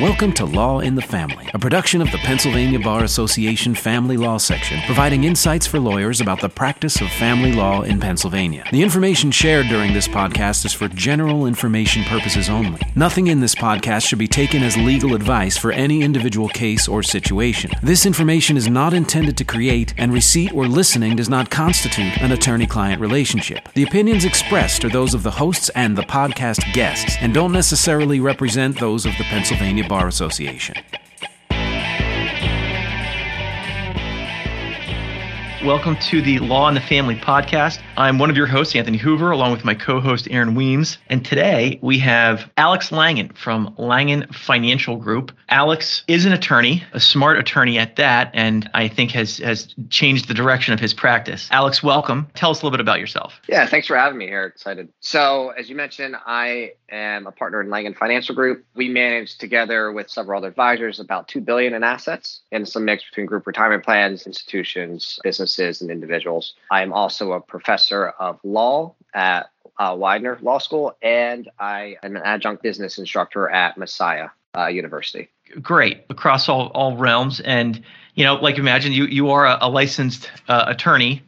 Welcome to Law in the Family, a production of the Pennsylvania Bar Association Family Law Section, providing insights for lawyers about the practice of family law in Pennsylvania. The information shared during this podcast is for general information purposes only. Nothing in this podcast should be taken as legal advice for any individual case or situation. This information is not intended to create, and receipt or listening does not constitute an attorney client relationship. The opinions expressed are those of the hosts and the podcast guests, and don't necessarily represent those of the Pennsylvania Bar Association. Welcome to the Law and the Family podcast. I'm one of your hosts, Anthony Hoover, along with my co host, Aaron Weems. And today we have Alex Langen from Langen Financial Group. Alex is an attorney, a smart attorney at that, and I think has, has changed the direction of his practice. Alex, welcome. Tell us a little bit about yourself. Yeah, thanks for having me here. Excited. So, as you mentioned, I am a partner in Langen Financial Group. We manage together with several other advisors about two billion in assets and some mix between group retirement plans, institutions, business businesses and individuals. I am also a professor of law at uh, Widener Law School, and I am an adjunct business instructor at Messiah uh, University. Great across all, all realms, and you know, like imagine you you are a, a licensed uh, attorney,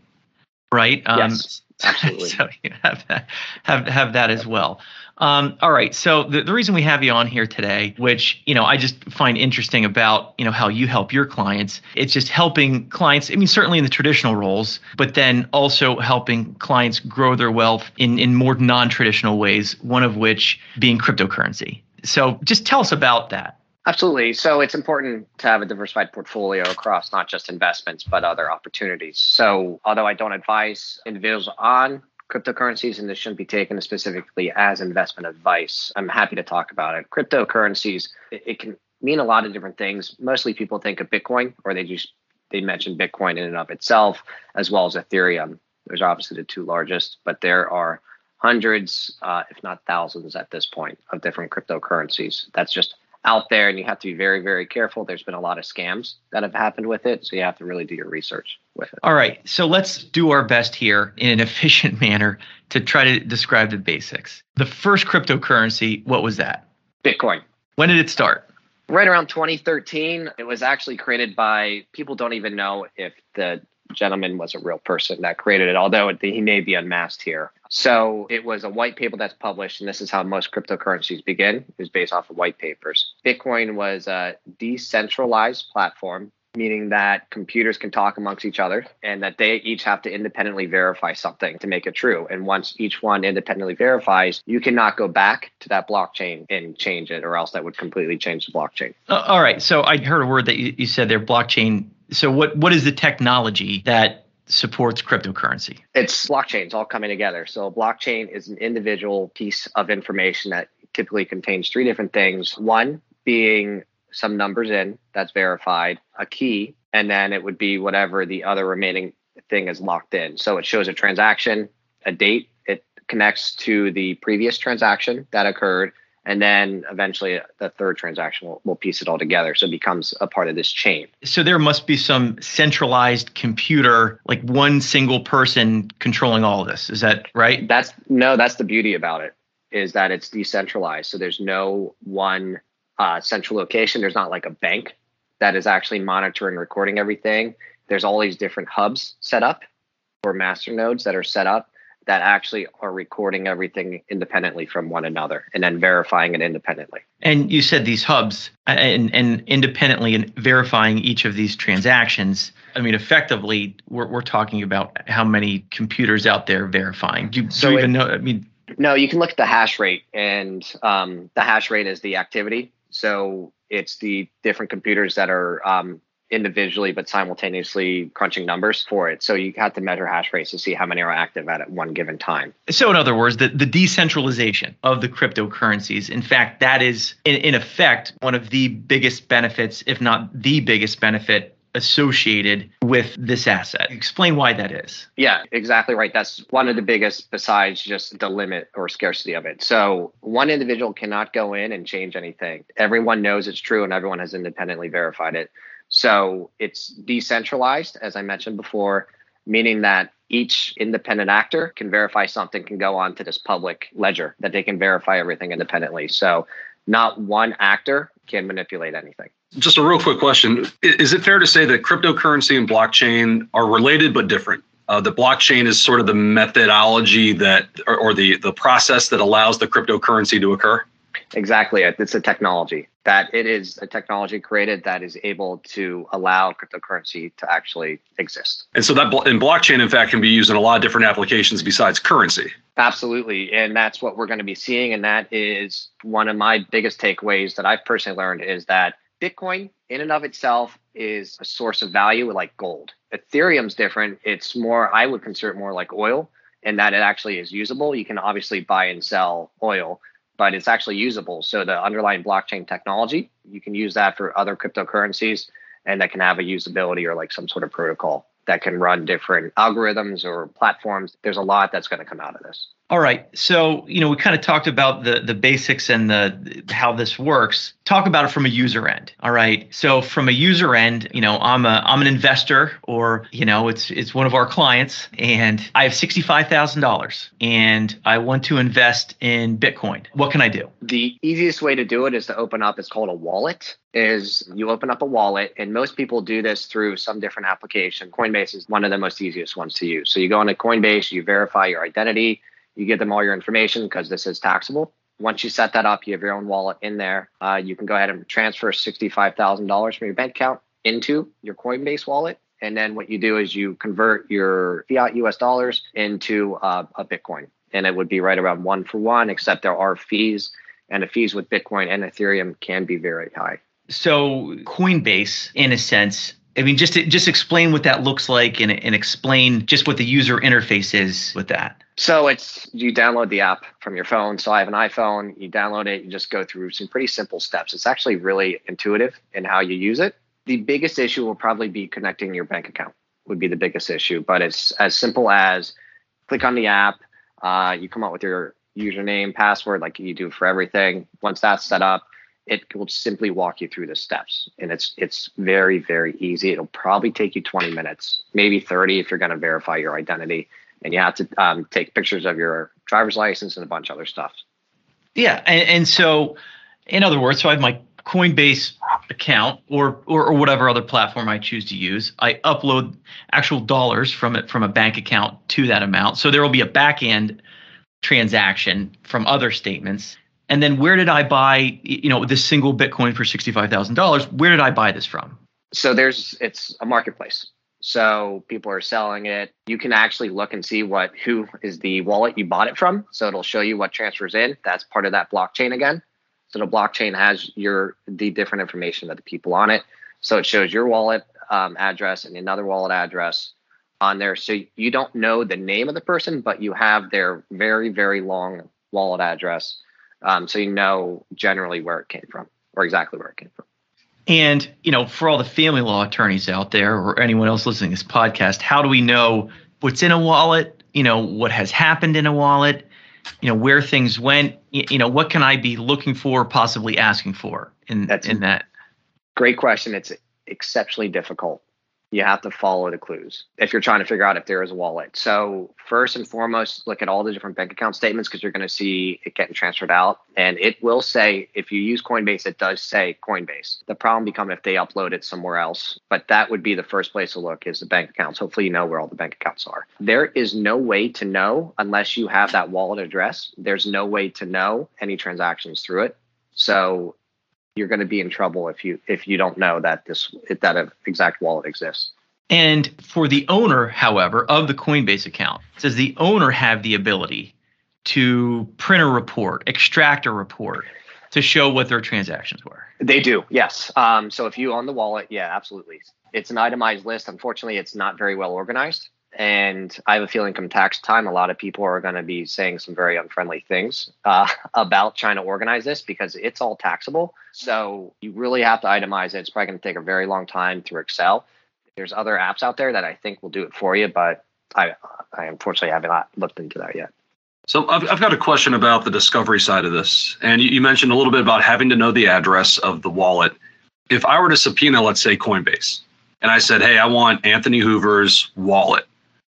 right? Um, yes, absolutely. so you have that have have that as well. Um, all right. So the, the reason we have you on here today, which, you know, I just find interesting about, you know, how you help your clients, it's just helping clients, I mean, certainly in the traditional roles, but then also helping clients grow their wealth in, in more non-traditional ways, one of which being cryptocurrency. So just tell us about that. Absolutely. So it's important to have a diversified portfolio across not just investments, but other opportunities. So although I don't advise individuals on cryptocurrencies, and this shouldn't be taken specifically as investment advice. I'm happy to talk about it. Cryptocurrencies, it, it can mean a lot of different things. Mostly people think of Bitcoin, or they just they mention Bitcoin in and of itself, as well as Ethereum. There's obviously the two largest, but there are hundreds, uh, if not thousands, at this point of different cryptocurrencies. That's just out there and you have to be very very careful. There's been a lot of scams that have happened with it. So you have to really do your research with it. All right. So let's do our best here in an efficient manner to try to describe the basics. The first cryptocurrency what was that? Bitcoin. When did it start? Right around 2013 it was actually created by people don't even know if the gentleman was a real person that created it, although he may be unmasked here. So it was a white paper that's published, and this is how most cryptocurrencies begin. Was based off of white papers. Bitcoin was a decentralized platform, meaning that computers can talk amongst each other and that they each have to independently verify something to make it true. And once each one independently verifies, you cannot go back to that blockchain and change it, or else that would completely change the blockchain. Uh, all right. So I heard a word that you, you said there, blockchain so what what is the technology that supports cryptocurrency? It's blockchains all coming together. So a blockchain is an individual piece of information that typically contains three different things. One being some numbers in that's verified, a key, and then it would be whatever the other remaining thing is locked in. So it shows a transaction, a date, it connects to the previous transaction that occurred, and then eventually the third transaction will, will piece it all together. So it becomes a part of this chain. So there must be some centralized computer like one single person controlling all of this. Is that right? That's no that's the beauty about it is that it's decentralized. So there's no one uh, central location. There's not like a bank that is actually monitoring recording everything. There's all these different hubs set up or master nodes that are set up that actually are recording everything independently from one another and then verifying it independently. And you said these hubs uh, and, and independently and verifying each of these transactions. I mean, effectively, we're, we're talking about how many computers out there verifying. Do you, so do you even know? I mean, no, you can look at the hash rate, and um, the hash rate is the activity. So it's the different computers that are um, individually but simultaneously crunching numbers for it. So you have to measure hash rates to see how many are active at one given time. So in other words, the, the decentralization of the cryptocurrencies, in fact, that is in, in effect one of the biggest benefits, if not the biggest benefit associated with this asset. Explain why that is. Yeah, exactly right. That's one of the biggest besides just the limit or scarcity of it. So, one individual cannot go in and change anything. Everyone knows it's true and everyone has independently verified it. So it's decentralized, as I mentioned before, meaning that each independent actor can verify something, can go on to this public ledger that they can verify everything independently. So not one actor can manipulate anything. Just a real quick question. Is it fair to say that cryptocurrency and blockchain are related but different? Uh, the blockchain is sort of the methodology that, or, or the, the process that allows the cryptocurrency to occur? Exactly. It's a technology that it is a technology created that is able to allow cryptocurrency to actually exist. And so that in blockchain, in fact, can be used in a lot of different applications besides currency. Absolutely. And that's what we're going to be seeing. And that is one of my biggest takeaways that I've personally learned is that Bitcoin in and of itself is a source of value like gold. Ethereum's different. It's more, I would consider it more like oil and that it actually is usable. You can obviously buy and sell oil but it's actually usable. So the underlying blockchain technology, you can use that for other cryptocurrencies and that can have a usability or like some sort of protocol that can run different algorithms or platforms. There's a lot that's going to come out of this. All right. So, you know, we kind of talked about the the basics and the how this works. Talk about it from a user end. All right. So, from a user end, you know, I'm a I'm an investor or, you know, it's it's one of our clients and I have $65,000 and I want to invest in Bitcoin. What can I do? The easiest way to do it is to open up it's called a wallet is you open up a wallet and most people do this through some different application. Coinbase is one of the most easiest ones to use. So you go into Coinbase, you verify your identity, you give them all your information because this is taxable. Once you set that up, you have your own wallet in there. Uh, you can go ahead and transfer $65,000 from your bank account into your Coinbase wallet. And then what you do is you convert your fiat US dollars into uh, a Bitcoin. And it would be right around one for one, except there are fees. And the fees with Bitcoin and Ethereum can be very high. So Coinbase, in a sense, I mean, just to, just explain what that looks like and, and explain just what the user interface is with that. So it's you download the app from your phone. So I have an iPhone. You download it. You just go through some pretty simple steps. It's actually really intuitive in how you use it. The biggest issue will probably be connecting your bank account. Would be the biggest issue, but it's as simple as click on the app. Uh, you come up with your username, password, like you do for everything. Once that's set up, it will simply walk you through the steps. And it's it's very very easy. It'll probably take you 20 minutes maybe 30 if you're going to verify your identity. And you have to um, take pictures of your driver's license and a bunch of other stuff. Yeah and, and so in other words so i have my coinbase account or, or or whatever other platform i choose to use. I upload actual dollars from it from a bank account to that amount. So there will be a back end transaction from other statements and then where did I buy, you know, this single Bitcoin for $65,000? Where did I buy this from? So there's, it's a marketplace. So people are selling it. You can actually look and see what, who is the wallet you bought it from. So it'll show you what transfers in. That's part of that blockchain again. So the blockchain has your, the different information of the people on it. So it shows your wallet um, address and another wallet address on there. So you don't know the name of the person, but you have their very, very long wallet address um, so you know generally where it came from or exactly where it came from. And, you know, for all the family law attorneys out there or anyone else listening to this podcast, how do we know what's in a wallet? You know, what has happened in a wallet? You know, where things went? You know, what can I be looking for, possibly asking for in, That's in that? Great question. It's exceptionally difficult you have to follow the clues if you're trying to figure out if there is a wallet. So first and foremost, look at all the different bank account statements because you're going to see it getting transferred out, and it will say if you use Coinbase, it does say Coinbase. The problem becomes if they upload it somewhere else, but that would be the first place to look is the bank accounts. Hopefully, you know where all the bank accounts are. There is no way to know unless you have that wallet address. There's no way to know any transactions through it. So you're going to be in trouble if you if you don't know that this that exact wallet exists. And for the owner, however, of the Coinbase account, does the owner have the ability to print a report, extract a report to show what their transactions were? They do, yes. Um, so if you own the wallet, yeah, absolutely. It's an itemized list. Unfortunately, it's not very well organized. And I have a feeling come tax time, a lot of people are going to be saying some very unfriendly things uh, about trying to organize this because it's all taxable. So you really have to itemize it. It's probably going to take a very long time through Excel. There's other apps out there that I think will do it for you, but I, I unfortunately have not looked into that yet. So I've, I've got a question about the discovery side of this. And you, you mentioned a little bit about having to know the address of the wallet. If I were to subpoena, let's say Coinbase, and I said, hey, I want Anthony Hoover's wallet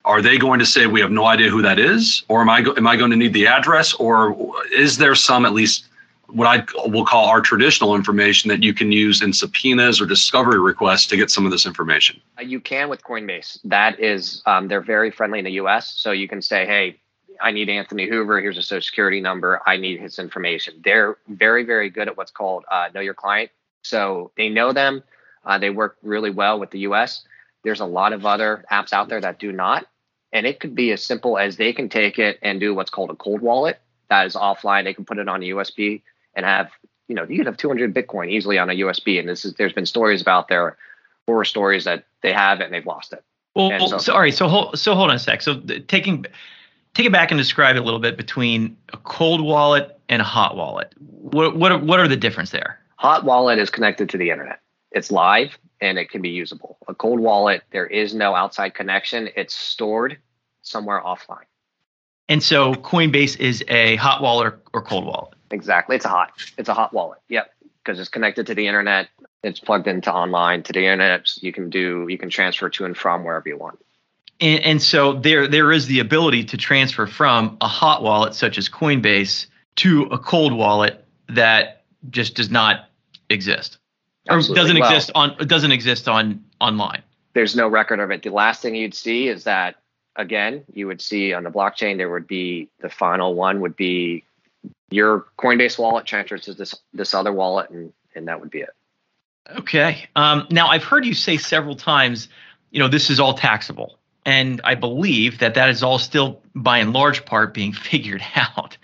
are they going to say we have no idea who that is or am i go- am i going to need the address or is there some at least what I will call our traditional information that you can use in subpoenas or discovery requests to get some of this information? Uh, you can with Coinbase. That is, um, they're very friendly in the US. So you can say, hey, I need Anthony Hoover. Here's a social security number. I need his information. They're very, very good at what's called uh, know your client. So they know them. Uh, they work really well with the US. There's a lot of other apps out there that do not. And it could be as simple as they can take it and do what's called a cold wallet that is offline. They can put it on a USB and have, you know, you could have 200 Bitcoin easily on a USB. And this is, there's been stories about their horror stories that they have it and they've lost it. Well, so, sorry. So hold, so hold on a sec. So taking, take it back and describe it a little bit between a cold wallet and a hot wallet. What, what, are, what are the difference there? Hot wallet is connected to the internet. It's live and it can be usable. A cold wallet, there is no outside connection. It's stored somewhere offline. And so Coinbase is a hot wallet or, cold wallet. Exactly. It's a hot. It's a hot wallet. Yep. Because it's connected to the internet. It's plugged into online to the internet. You can do you can transfer to and from wherever you want. And, and so there there is the ability to transfer from a hot wallet such as Coinbase to a cold wallet that just does not exist or doesn't well, exist on it doesn't exist on online. There's no record of it. The last thing you'd see is that again, you would see on the blockchain there would be the final one would be your Coinbase wallet transfers to this this other wallet, and and that would be it. Okay. Um, now I've heard you say several times, you know, this is all taxable, and I believe that that is all still, by and large part, being figured out.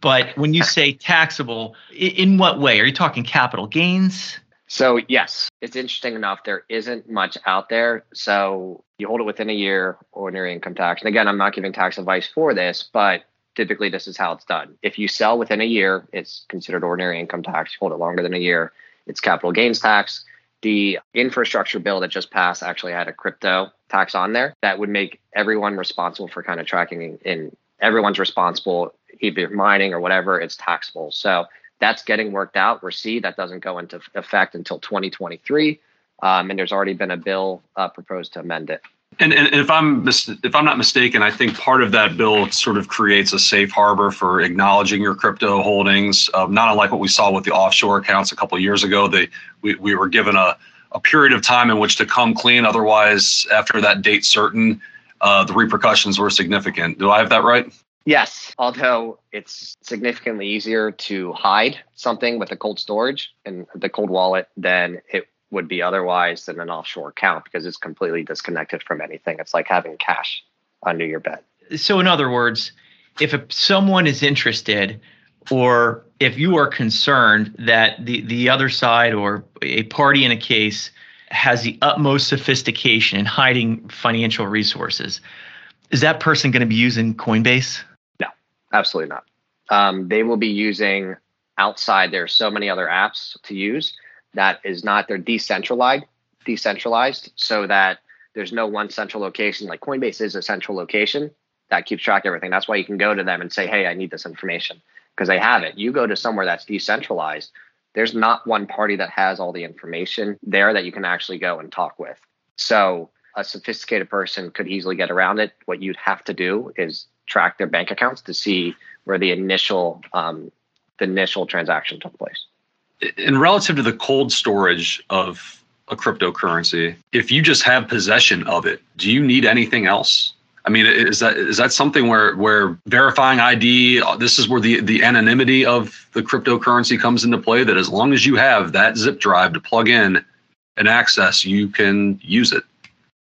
But when you say taxable, in what way? Are you talking capital gains? So, yes, it's interesting enough. There isn't much out there. So, you hold it within a year, ordinary income tax. And again, I'm not giving tax advice for this, but typically this is how it's done. If you sell within a year, it's considered ordinary income tax. You hold it longer than a year, it's capital gains tax. The infrastructure bill that just passed actually had a crypto tax on there that would make everyone responsible for kind of tracking in everyone's responsible, either mining or whatever, it's taxable. So that's getting worked out. We're see that doesn't go into effect until 2023, um, and there's already been a bill uh, proposed to amend it. And, and if I'm mis- if I'm not mistaken, I think part of that bill sort of creates a safe harbor for acknowledging your crypto holdings, uh, not unlike what we saw with the offshore accounts a couple years ago. They we, we were given a, a period of time in which to come clean. Otherwise, after that date certain, uh, the repercussions were significant. Do I have that right? Yes, although it's significantly easier to hide something with a cold storage and the cold wallet than it would be otherwise than an offshore account because it's completely disconnected from anything. It's like having cash under your bed. So, in other words, if someone is interested or if you are concerned that the, the other side or a party in a case has the utmost sophistication in hiding financial resources, is that person going to be using Coinbase? Absolutely not. Um, they will be using outside. There are so many other apps to use that is not. They're decentralized, decentralized, so that there's no one central location. Like Coinbase is a central location that keeps track of everything. That's why you can go to them and say, "Hey, I need this information," because they have it. You go to somewhere that's decentralized. There's not one party that has all the information there that you can actually go and talk with. So a sophisticated person could easily get around it. What you'd have to do is track their bank accounts to see where the initial um, the initial transaction took place. In relative to the cold storage of a cryptocurrency, if you just have possession of it, do you need anything else? I mean, is that is that something where where verifying ID? This is where the the anonymity of the cryptocurrency comes into play. That as long as you have that zip drive to plug in and access, you can use it.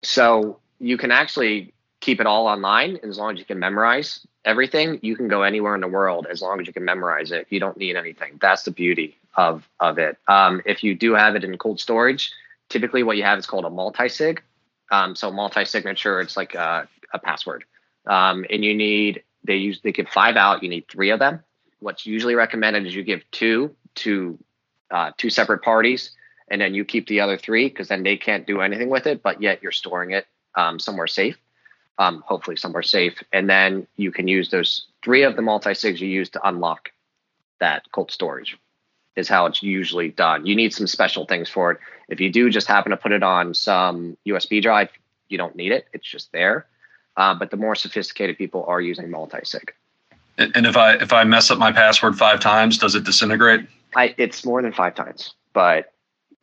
So you can actually keep it all online as long as you can memorize everything you can go anywhere in the world as long as you can memorize it. You don't need anything. That's the beauty of of it. Um, if you do have it in cold storage typically what you have is called a multi-sig. Um, so multi-signature it's like a, a password. Um, and you need they use they give five out. You need three of them. What's usually recommended is you give two to uh, two separate parties and then you keep the other three because then they can't do anything with it but yet you're storing it um, somewhere safe um, hopefully somewhere safe. And then you can use those three of the multi-sigs you use to unlock that cold storage is how it's usually done. You need some special things for it. If you do just happen to put it on some USB drive, you don't need it. It's just there. Uh, but the more sophisticated people are using multi-sig. And if I if I mess up my password five times, does it disintegrate? I, it's more than five times, but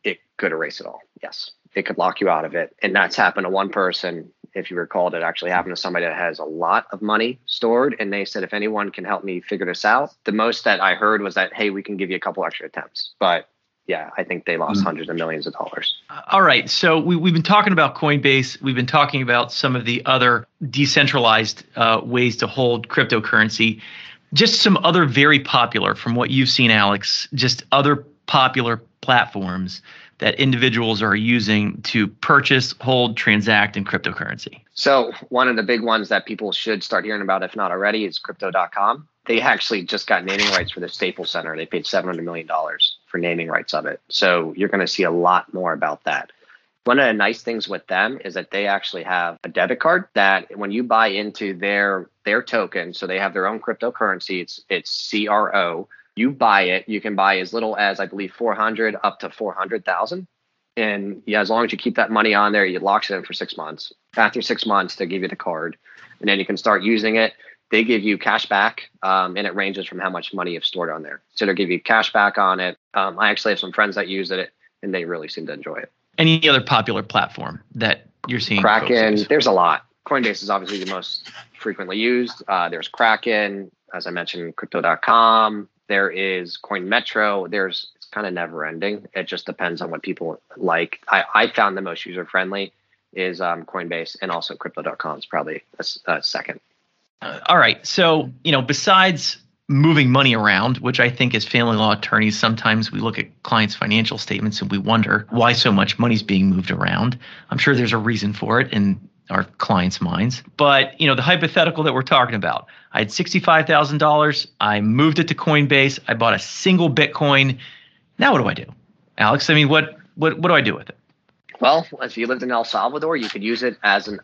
it could erase it all. Yes, it could lock you out of it, and that's happened to one person. If you recall, it actually happened to somebody that has a lot of money stored, and they said, if anyone can help me figure this out, the most that I heard was that, hey, we can give you a couple extra attempts, but yeah, I think they lost mm-hmm. hundreds of millions of dollars. All right. So we, we've been talking about Coinbase. We've been talking about some of the other decentralized uh, ways to hold cryptocurrency. Just some other very popular, from what you've seen, Alex, just other popular platforms that individuals are using to purchase, hold, transact in cryptocurrency? So, one of the big ones that people should start hearing about, if not already, is crypto.com. They actually just got naming rights for the Staples Center. They paid $700 million for naming rights of it. So, you're going to see a lot more about that. One of the nice things with them is that they actually have a debit card that when you buy into their their token, so they have their own cryptocurrency, it's it's CRO you buy it, you can buy as little as I believe 400 up to 400,000. And yeah, as long as you keep that money on there, it locks it in for six months. After six months, they give you the card, and then you can start using it. They give you cash back, um, and it ranges from how much money you've stored on there. So they'll give you cash back on it. Um, I actually have some friends that use it, and they really seem to enjoy it. Any other popular platform that you're seeing? Kraken. There's a lot. Coinbase is obviously the most frequently used. Uh, there's Kraken, as I mentioned, Crypto.com, there is Coin Metro. There's it's kind of never ending. It just depends on what people like. I, I found the most user friendly is um, Coinbase and also Crypto.com is probably a, a second. Uh, all right. So you know, besides moving money around, which I think as family law attorneys, sometimes we look at clients' financial statements and we wonder why so much money's being moved around. I'm sure there's a reason for it, and our clients' minds. But you know, the hypothetical that we're talking about, I had sixty-five thousand dollars. I moved it to Coinbase. I bought a single Bitcoin. Now what do I do, Alex? I mean, what what what do I do with it? Well, if you lived in El Salvador, you could use it as an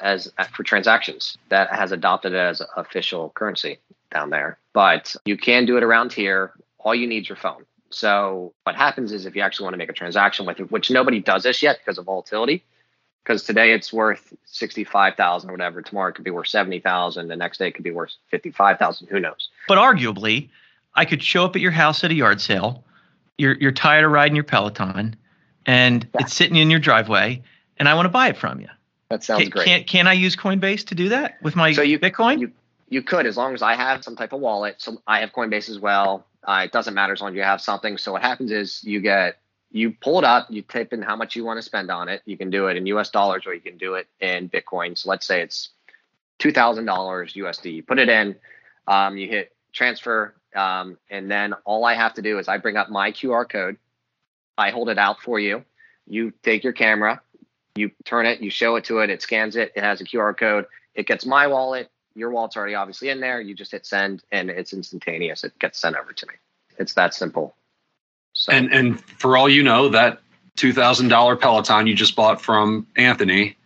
as uh, for transactions. That has adopted it as official currency down there. But you can do it around here. All you need is your phone. So what happens is if you actually want to make a transaction with it, which nobody does this yet because of volatility, because today it's worth 65,000 or whatever. Tomorrow it could be worth 70,000. The next day it could be worth 55,000. Who knows? But arguably, I could show up at your house at a yard sale. You're, you're tired of riding your Peloton and yeah. it's sitting in your driveway and I want to buy it from you. That sounds can, great. Can, can I use Coinbase to do that with my so you, Bitcoin? You, you could, as long as I have some type of wallet. So I have Coinbase as well. Uh, it doesn't matter as long as you have something. So what happens is you get you pull it up, you type in how much you want to spend on it. You can do it in US dollars or you can do it in Bitcoin. So let's say it's $2,000 USD. You put it in, um, you hit transfer, um, and then all I have to do is I bring up my QR code. I hold it out for you. You take your camera, you turn it, you show it to it, it scans it, it has a QR code, it gets my wallet. Your wallet's already obviously in there. You just hit send and it's instantaneous. It gets sent over to me. It's that simple. So. And and for all you know, that two thousand dollar Peloton you just bought from Anthony,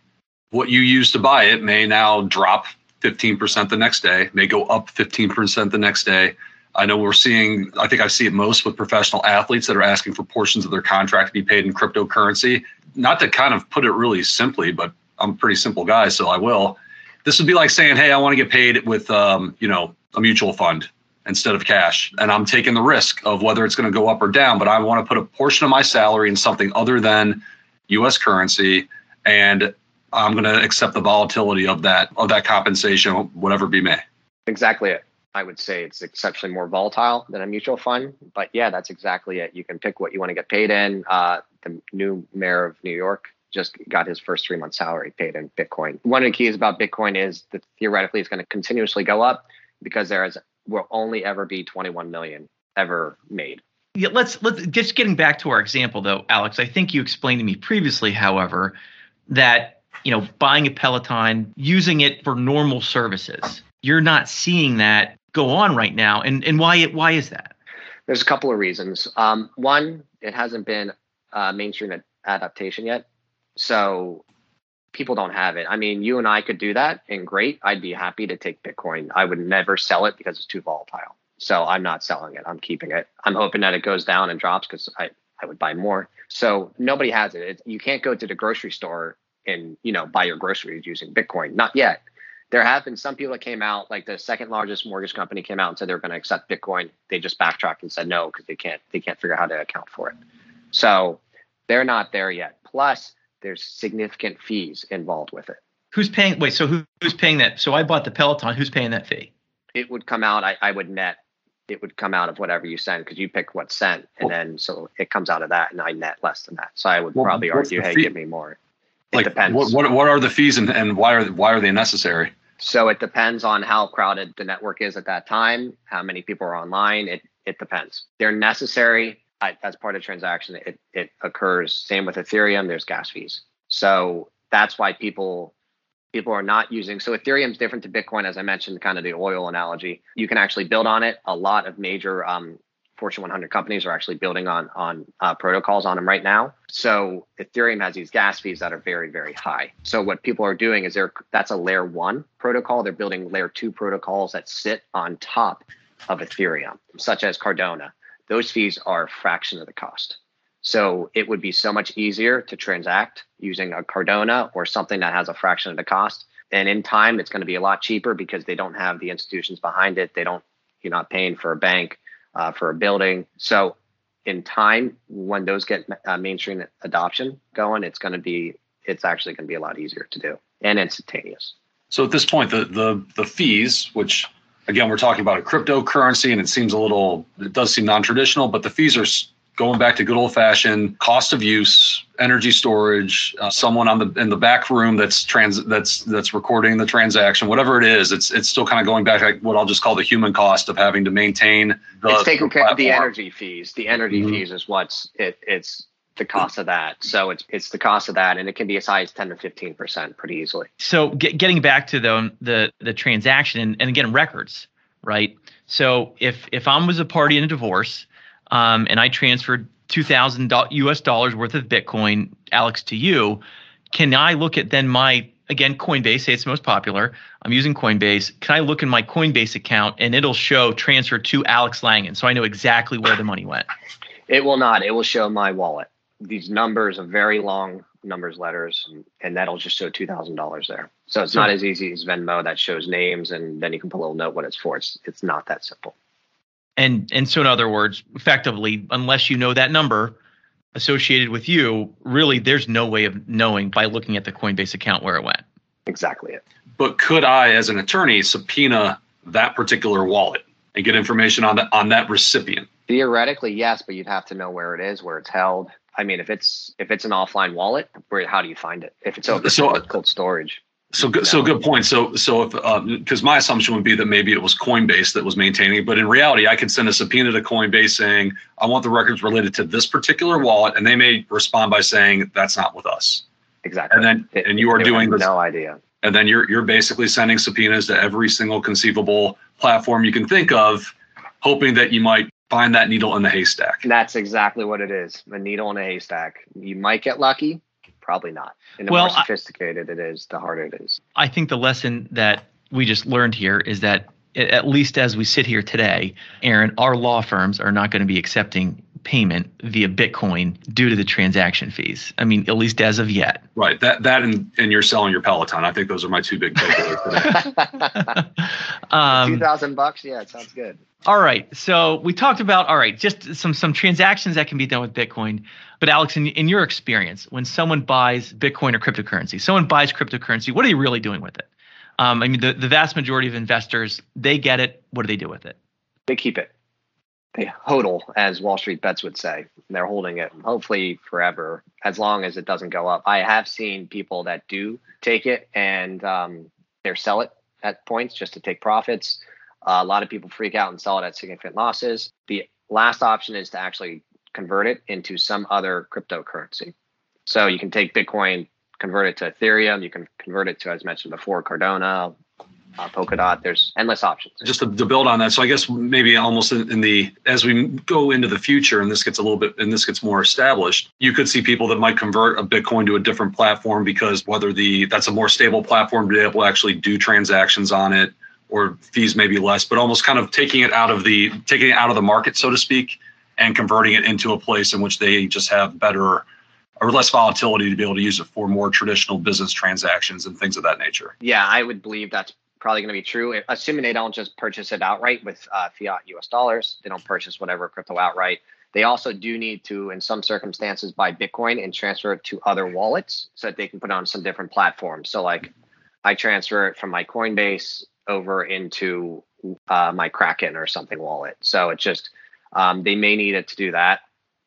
what you used to buy it may now drop fifteen percent the next day, may go up fifteen percent the next day. I know we're seeing. I think I see it most with professional athletes that are asking for portions of their contract to be paid in cryptocurrency. Not to kind of put it really simply, but I'm a pretty simple guy, so I will. This would be like saying, "Hey, I want to get paid with, um, you know, a mutual fund." Instead of cash. And I'm taking the risk of whether it's going to go up or down, but I want to put a portion of my salary in something other than US currency and I'm going to accept the volatility of that of that compensation whatever be may. Exactly it. I would say it's exceptionally more volatile than a mutual fund, but yeah, that's exactly it. You can pick what you want to get paid in. Uh, the new mayor of New York just got his first three months salary paid in Bitcoin. One of the keys about Bitcoin is that theoretically it's going to continuously go up because there is will only ever be 21 million ever made. Yeah, let's let's just getting back to our example though, Alex. I think you explained to me previously, however, that you know buying a Peloton, using it for normal services, you're not seeing that go on right now, and and why it why is that? There's a couple of reasons. Um, one, it hasn't been uh, mainstream adaptation yet, so people don't have it. I mean, you and I could do that and great. I'd be happy to take Bitcoin. I would never sell it because it's too volatile. So I'm not selling it. I'm keeping it. I'm hoping that it goes down and drops because I, I would buy more. So nobody has it. You can't go to the grocery store and, you know, buy your groceries using Bitcoin. Not yet. there have been some people that came out, like the second largest mortgage company came out and said they're going to accept Bitcoin. They just backtracked and said no because they can't they can't figure out how to account for it. So they're not there yet. Plus, there's significant fees involved with it. Who's paying? Wait, so who, who's paying that? So I bought the Peloton. Who's paying that fee? It would come out. I, I would net. It would come out of whatever you send because you pick what's sent, and then so it comes out of that, and I net less than that. So I would Well, probably argue, hey, fee? give me more. It like depends. what, what what are the fees and, and why are why are they necessary? So it depends on how crowded the network is at that time, how many people are online. It it depends. They're necessary I, as part of transaction. It it occurs. Same with Ethereum. There's gas fees. So that's why people people are not using. So Ethereum is different to Bitcoin, as I mentioned, kind of the oil analogy. You can actually build on it. A lot of major um, Fortune 100 companies are actually building on on uh, protocols on them right now. So Ethereum has these gas fees that are very very high. So what people are doing is they're that's a layer one protocol. They're building layer two protocols that sit on top of Ethereum, such as Cardano. Those fees are a fraction of the cost. So it would be so much easier to transact using a Cardona or something that has a fraction of the cost. And in time, it's going to be a lot cheaper because they don't have the institutions behind it. They don't, you're not paying for a bank, uh, for a building. So in time, when those get uh, mainstream adoption going, it's going to be, it's actually going to be a lot easier to do and instantaneous. So at this point, the the the fees, which again we're talking about a cryptocurrency, and it seems a little, it does seem non-traditional, but the fees are going back to good old-fashioned cost of use, energy storage, uh, someone on the in the back room that's trans that's that's recording the transaction, whatever it is. It's it's still kind of going back like what I'll just call the human cost of having to maintain. The, it's taking care of the energy fees. The energy Mhm. fees is what's it, it's the cost of that. So it's it's the cost of that, and it can be as high as ten to fifteen percent pretty easily. So get, getting back to the the the transaction and, again records, right? So if if I was a party in a divorce, um, and I transferred two thousand U.S. dollars worth of Bitcoin, Alex, to you, can I look at then my again Coinbase? Say it's the most popular. I'm using Coinbase. Can I look in my Coinbase account and it'll show transfer to Alex Langen, so I know exactly where the money went. It will not. It will show my wallet. These numbers are very long numbers, letters, and, and that'll just show two thousand dollars there. So it's not as easy as Venmo that shows names and then you can put a little note what it's for. It's it's not that simple. And and so in other words, effectively, unless you know that number associated with you, really there's no way of knowing by looking at the Coinbase account where it went. Exactly it. But could I, as an attorney, subpoena that particular wallet and get information on that on that recipient? Theoretically, yes, but you'd have to know where it is, where it's held. I mean, if it's if it's an offline wallet, where how do you find it? If it's open So- to cold storage, So good, so good point. So so if um, because my assumption would be that maybe it was Coinbase that was maintaining it, but in reality, I could send a subpoena to Coinbase saying I want the records related to this particular wallet, and they may respond by saying that's not with us. exactly. And then It- and you are doing this, no idea. and then you're you're basically sending subpoenas to every single conceivable platform you can think of, hoping that you might find that needle in the haystack. That's exactly what it is. A needle in a haystack. You might get lucky, probably not. And the Well, more I- sophisticated it is, the harder it is. I think the lesson that we just learned here is that at least as we sit here today, Aaron, our law firms are not going to be accepting payment via Bitcoin due to the transaction fees. I mean, at least as of yet. Right. That that and and you're selling your Peloton. I think those are my two big takeaways today. Two um, thousand bucks, yeah, it sounds good. All right. So we talked about all right, just some some transactions that can be done with Bitcoin. But Alex, in, in your experience, when someone buys Bitcoin or cryptocurrency, someone buys cryptocurrency, what are you really doing with it? Um, I mean, the, the vast majority of investors, they get it. What do they do with it? They keep it. They hodl, as Wall Street bets would say. They're holding it, hopefully forever, as long as it doesn't go up. I have seen people that do take it and um, they sell it at points just to take profits. Uh, a lot of people freak out and sell it at significant losses. The last option is to actually convert it into some other cryptocurrency. So you can take Bitcoin, convert it to Ethereum. You can convert it to, as mentioned before, Cardona, uh, Polkadot. There's endless options. just to, to build on that so i guess maybe almost in, in the as we go into the future and this gets a little bit and this gets more established you could see people that might convert a bitcoin to a different platform because whether the that's a more stable platform to be able to actually do transactions on it or fees may be less but almost kind of taking it out of the taking it out of the market so to speak and converting it into a place in which they just have better or less volatility to be able to use it for more traditional business transactions and things of that nature. Yeah, I would believe that's probably going to be true, assuming they don't just purchase it outright with uh, fiat US dollars. They don't purchase whatever crypto outright. They also do need to, in some circumstances, buy Bitcoin and transfer it to other wallets so that they can put on some different platforms. So, like, I transfer it from my Coinbase over into uh, my Kraken or something wallet. So it just um, they may need it to do that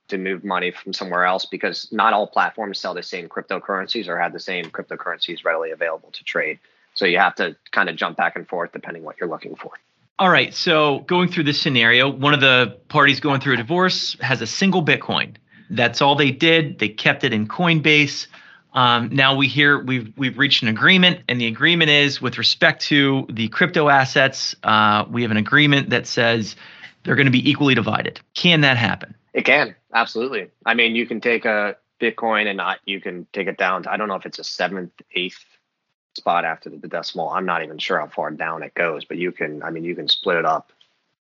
to move money from somewhere else because not all platforms sell the same cryptocurrencies or have the same cryptocurrencies readily available to trade. So you have to kind of jump back and forth depending what you're looking for. All right. So going through this scenario, one of the parties going through a divorce has a single Bitcoin. That's all they did. They kept it in Coinbase. Um, now we hear we've we've reached an agreement, and the agreement is with respect to the crypto assets. Uh, we have an agreement that says they're going to be equally divided. Can that happen? It can absolutely. I mean, you can take a Bitcoin and not you can take it down. To, I don't know if it's a seventh, eighth spot after the decimal. I'm not even sure how far down it goes, but you can. I mean, you can split it up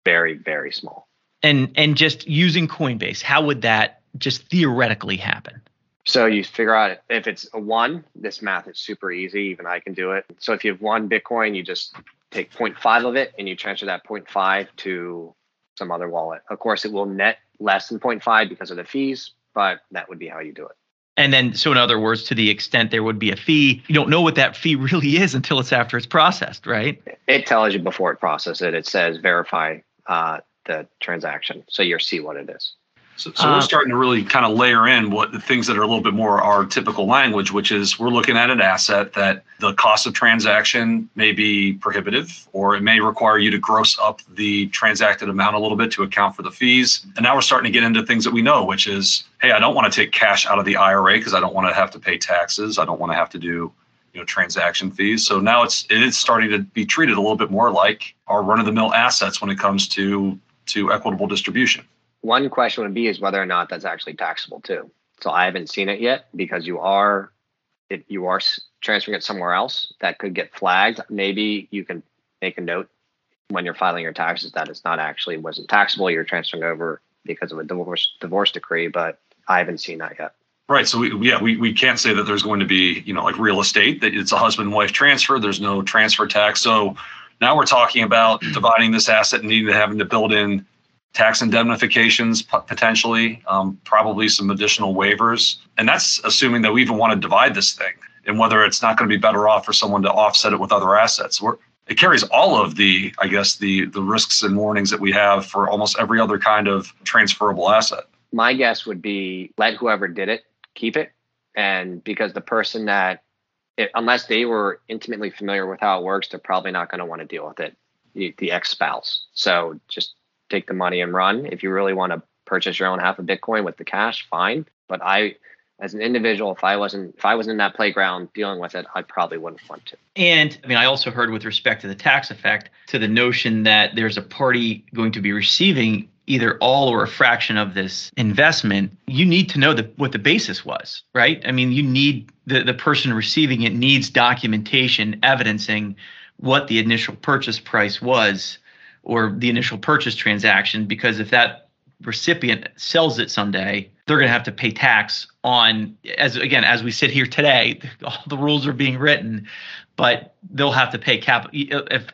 very, very small. And and just using Coinbase, how would that just theoretically happen? So you figure out if it's a one, this math is super easy. Even I can do it. So if you have one Bitcoin, you just take 0.5 of it and you transfer that 0.5 to some other wallet. Of course, it will net less than 0.5 because of the fees, but that would be how you do it. And then, so in other words, to the extent there would be a fee, you don't know what that fee really is until it's after it's processed, right? It tells you before it processes it. It says verify uh, the transaction, so you'll see what it is. So, so we're uh, starting to really kind of layer in what the things that are a little bit more our typical language, which is we're looking at an asset that the cost of transaction may be prohibitive, or it may require you to gross up the transacted amount a little bit to account for the fees. And now we're starting to get into things that we know, which is, hey, I don't want to take cash out of the IRA because I don't want to have to pay taxes. I don't want to have to do you know transaction fees. So now it's it is starting to be treated a little bit more like our run of the mill assets when it comes to to equitable distribution. One question would be is whether or not that's actually taxable too. So I haven't seen it yet because you are if you are transferring it somewhere else that could get flagged. Maybe you can make a note when you're filing your taxes that it's not actually wasn't taxable. You're transferring over because of a divorce divorce decree, but I haven't seen that yet. Right. So we, yeah, we, we can't say that there's going to be, you know, like real estate, that it's a husband wife transfer. There's no transfer tax. So now we're talking about dividing this asset and needing to having to build in tax indemnifications potentially, um, probably some additional waivers. And that's assuming that we even want to divide this thing and whether it's not going to be better off for someone to offset it with other assets. We're, it carries all of the, I guess, the the risks and warnings that we have for almost every other kind of transferable asset. My guess would be let whoever did it keep it, and because the person that, it, unless they were intimately familiar with how it works, they're probably not going to want to deal with it. The, the ex spouse. So just take the money and run. If you really want to purchase your own half of Bitcoin with the cash, fine. But I, as an individual, if I wasn't if I was in that playground dealing with it, I probably wouldn't want to. And I mean, I also heard with respect to the tax effect, to the notion that there's a party going to be receiving either all or a fraction of this investment, you need to know the, what the basis was, right? I mean, you need the, the person receiving it needs documentation evidencing what the initial purchase price was or the initial purchase transaction because if that recipient sells it someday they're going to have to pay tax on as again as we sit here today all the rules are being written but they'll have to pay cap if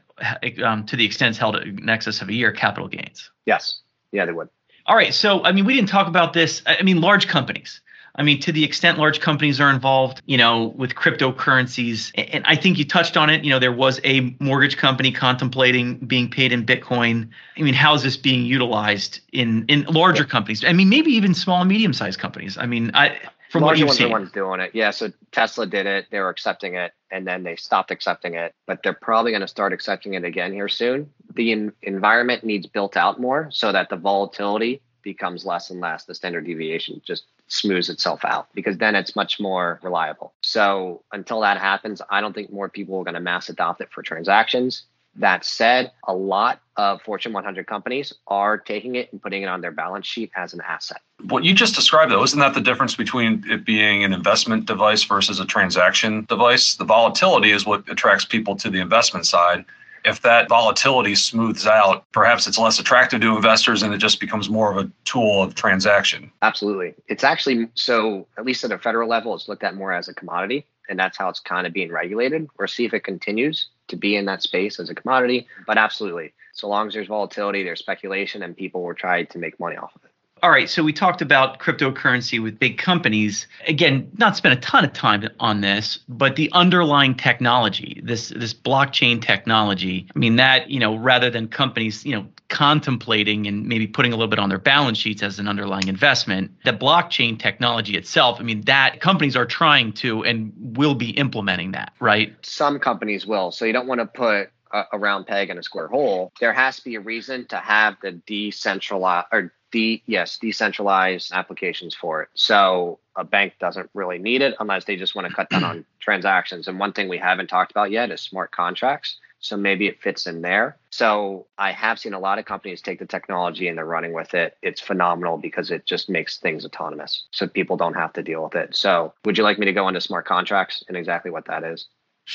um, to the extent held in excess of a year capital gains. Yes. Yeah they would. All right so i mean we didn't talk about this. I mean large companies I mean, to the extent large companies are involved, you know, with cryptocurrencies, and I think you touched on it, you know, there was a mortgage company contemplating being paid in Bitcoin. I mean, how is this being utilized in in larger companies? I mean, maybe even small and medium sized companies. I mean, I from larger what you've seen. ones doing it. Yeah, so Tesla did it. They were accepting it, and then they stopped accepting it. But they're probably going to start accepting it again here soon. The in- environment needs built out more so that the volatility becomes less and less. The standard deviation just smooths itself out because then it's much more reliable. So until that happens, I don't think more people are going to mass adopt it for transactions. That said, a lot of Fortune 100 companies are taking it and putting it on their balance sheet as an asset. What you just described, though, isn't that the difference between it being an investment device versus a transaction device? The volatility is what attracts people to the investment side if that volatility smooths out, perhaps it's less attractive to investors and it just becomes more of a tool of transaction. Absolutely. It's actually so, at least at a federal level, it's looked at more as a commodity, and that's how it's kind of being regulated. We'll see if it continues to be in that space as a commodity. But absolutely, so long as there's volatility, there's speculation, and people will try to make money off of it. All right, so we talked about cryptocurrency with big companies. Again, not spend a ton of time on this, but the underlying technology, this this blockchain technology. I mean that, you know, rather than companies, you know, contemplating and maybe putting a little bit on their balance sheets as an underlying investment, the blockchain technology itself, I mean that companies are trying to and will be implementing that, right? Some companies will. So you don't want to put a round peg in a square hole. There has to be a reason to have the decentralized or de yes decentralized applications for it. So a bank doesn't really need it unless they just want to cut down on transactions. And one thing we haven't talked about yet is smart contracts. So maybe it fits in there. So i have seen a lot of companies take the technology and they're running with it. It's phenomenal because it just makes things autonomous. So people don't have to deal with it. So would you like me to go into smart contracts and exactly what that is?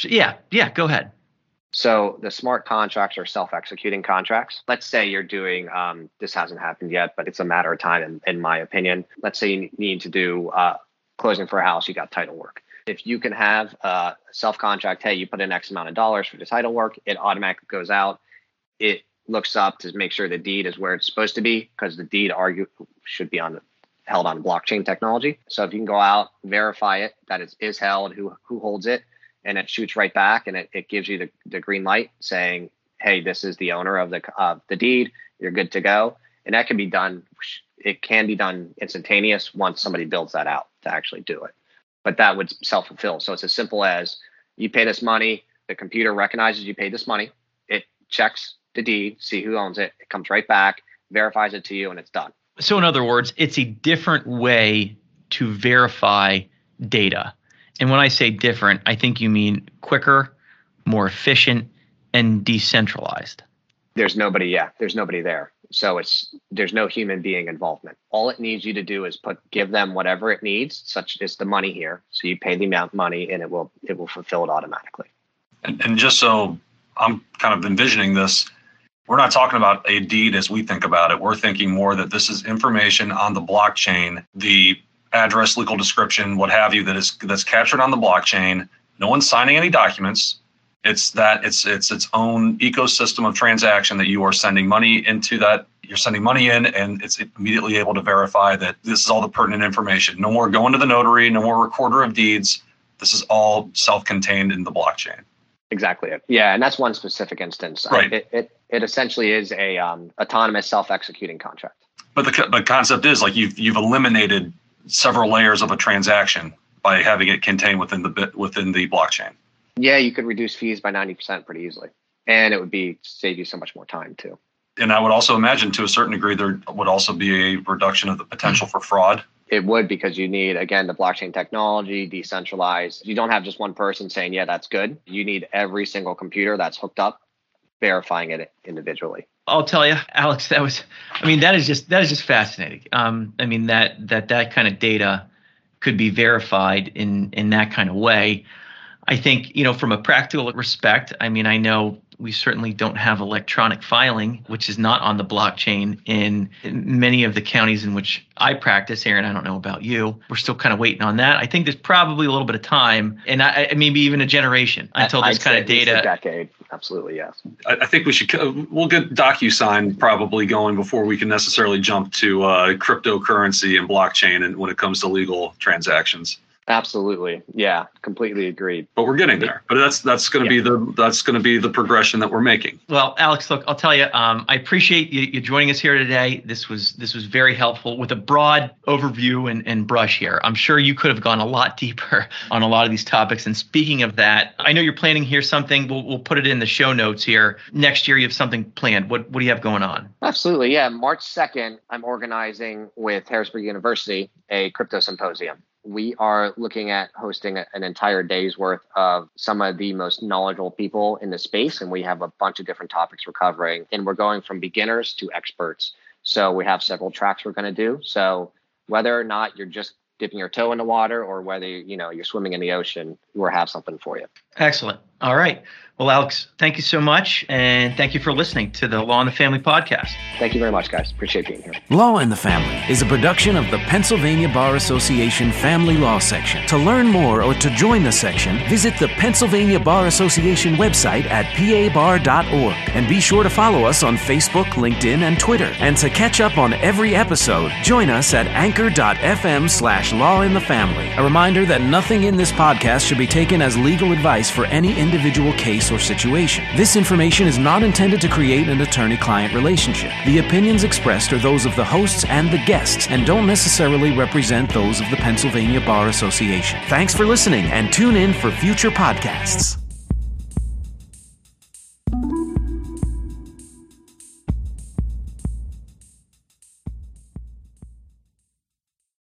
Yeah yeah go ahead so the smart contracts are self-executing contracts. Let's say you're doing um, this hasn't happened yet, but it's a matter of time, in, in my opinion. Let's say you need to do uh, closing for a house, you got title work. If you can have a self-contract, hey, you put in X amount of dollars for the title work, it automatically goes out. It looks up to make sure the deed is where it's supposed to be because the deed argue should be on held on blockchain technology. So if you can go out, verify it that it is held, who who holds it, and it shoots right back and it, it gives you the, the green light saying, hey, this is the owner of the uh, the deed. You're good to go. And that can be done. It can be done instantaneous once somebody builds that out to actually do it. But that would self fulfill. So it's as simple as you pay this money. The computer recognizes you paid this money. It checks the deed, see who owns it. It comes right back, verifies it to you, and it's done. So in other words, it's a different way to verify data and when I say different, I think you mean quicker, more efficient, and decentralized. There's nobody, yeah, there's nobody there. So it's there's no human being involvement. All it needs you to do is put give them whatever it needs, such as the money here. So you pay the amount of money and it will it will fulfill it automatically. And, and just so I'm kind of envisioning this, we're not talking about a deed as we think about it. We're thinking more that this is information on the blockchain. The address, legal description, what have you, that is that's captured on the blockchain. No one's signing any documents. It's that it's it's its own ecosystem of transaction that you are sending money into that you're sending money in and it's immediately able to verify that this is all the pertinent information. No more going to the notary, no more recorder of deeds. This is all self-contained in the blockchain. Exactly. Yeah, and that's one specific instance. Right. It it, it essentially is a um, autonomous self-executing contract. But the the concept is like you've you've eliminated several layers of a transaction by having it contained within the bit within the blockchain. Yeah, you could reduce fees by 90% pretty easily. And it would be save you so much more time too. And I would also imagine to a certain degree there would also be a reduction of the potential for fraud. It would because you need again the blockchain technology, decentralized. You don't have just one person saying, "Yeah, that's good." You need every single computer that's hooked up verifying it individually. I'll tell you, Alex, that was, I mean, that is just, that is just fascinating. Um, I mean, that, that, that kind of data could be verified in, in that kind of way. I think, you know, from a practical respect, I mean, I know we certainly don't have electronic filing, which is not on the blockchain in many of the counties in which I practice. Aaron, I don't know about you. We're still kind of waiting on that. I think there's probably a little bit of time, and I, maybe even a generation until this I'd kind of data. a decade, absolutely, yes. I, I, think we should. We'll get DocuSign probably going before we can necessarily jump to uh, cryptocurrency and blockchain, and when it comes to legal transactions. Absolutely. Yeah, completely agreed. But we're getting there. But that's that's going to yeah. be the that's going to be the progression that we're making. Well, Alex, look, I'll tell you, um, I appreciate you, you, joining us here today. This was this was very helpful with a broad overview and, and brush here. I'm sure you could have gone a lot deeper on a lot of these topics. And speaking of that, I know you're planning here something. We'll we'll put it in the show notes here. Next year, you have something planned. What what do you have going on? Absolutely. Yeah, March 2nd, I'm organizing with Harrisburg University a crypto symposium we are looking at hosting an entire day's worth of some of the most knowledgeable people in the space. And we have a bunch of different topics we're covering. And we're going from beginners to experts. So we have several tracks we're going to do. So whether or not you're just dipping your toe in the water or whether you know you're swimming in the ocean, we'll have something for you. Excellent. All right. Well, Alex, thank you so much. And thank you for listening to the Law and the Family podcast. Thank you very much, guys. Appreciate being here. Law and the Family is a production of the Pennsylvania Bar Association Family Law Section. To learn more or to join the section, visit the Pennsylvania Bar Association website at pabar.org. And be sure to follow us on Facebook, LinkedIn, and Twitter. And to catch up on every episode, join us at anchor.fm slash law in the family. A reminder that nothing in this podcast should be taken as legal advice for any individual case or situation. This information is not intended to create an attorney client relationship. The opinions expressed are those of the hosts and the guests and don't necessarily represent those of the Pennsylvania Bar Association. Thanks for listening and tune in for future podcasts.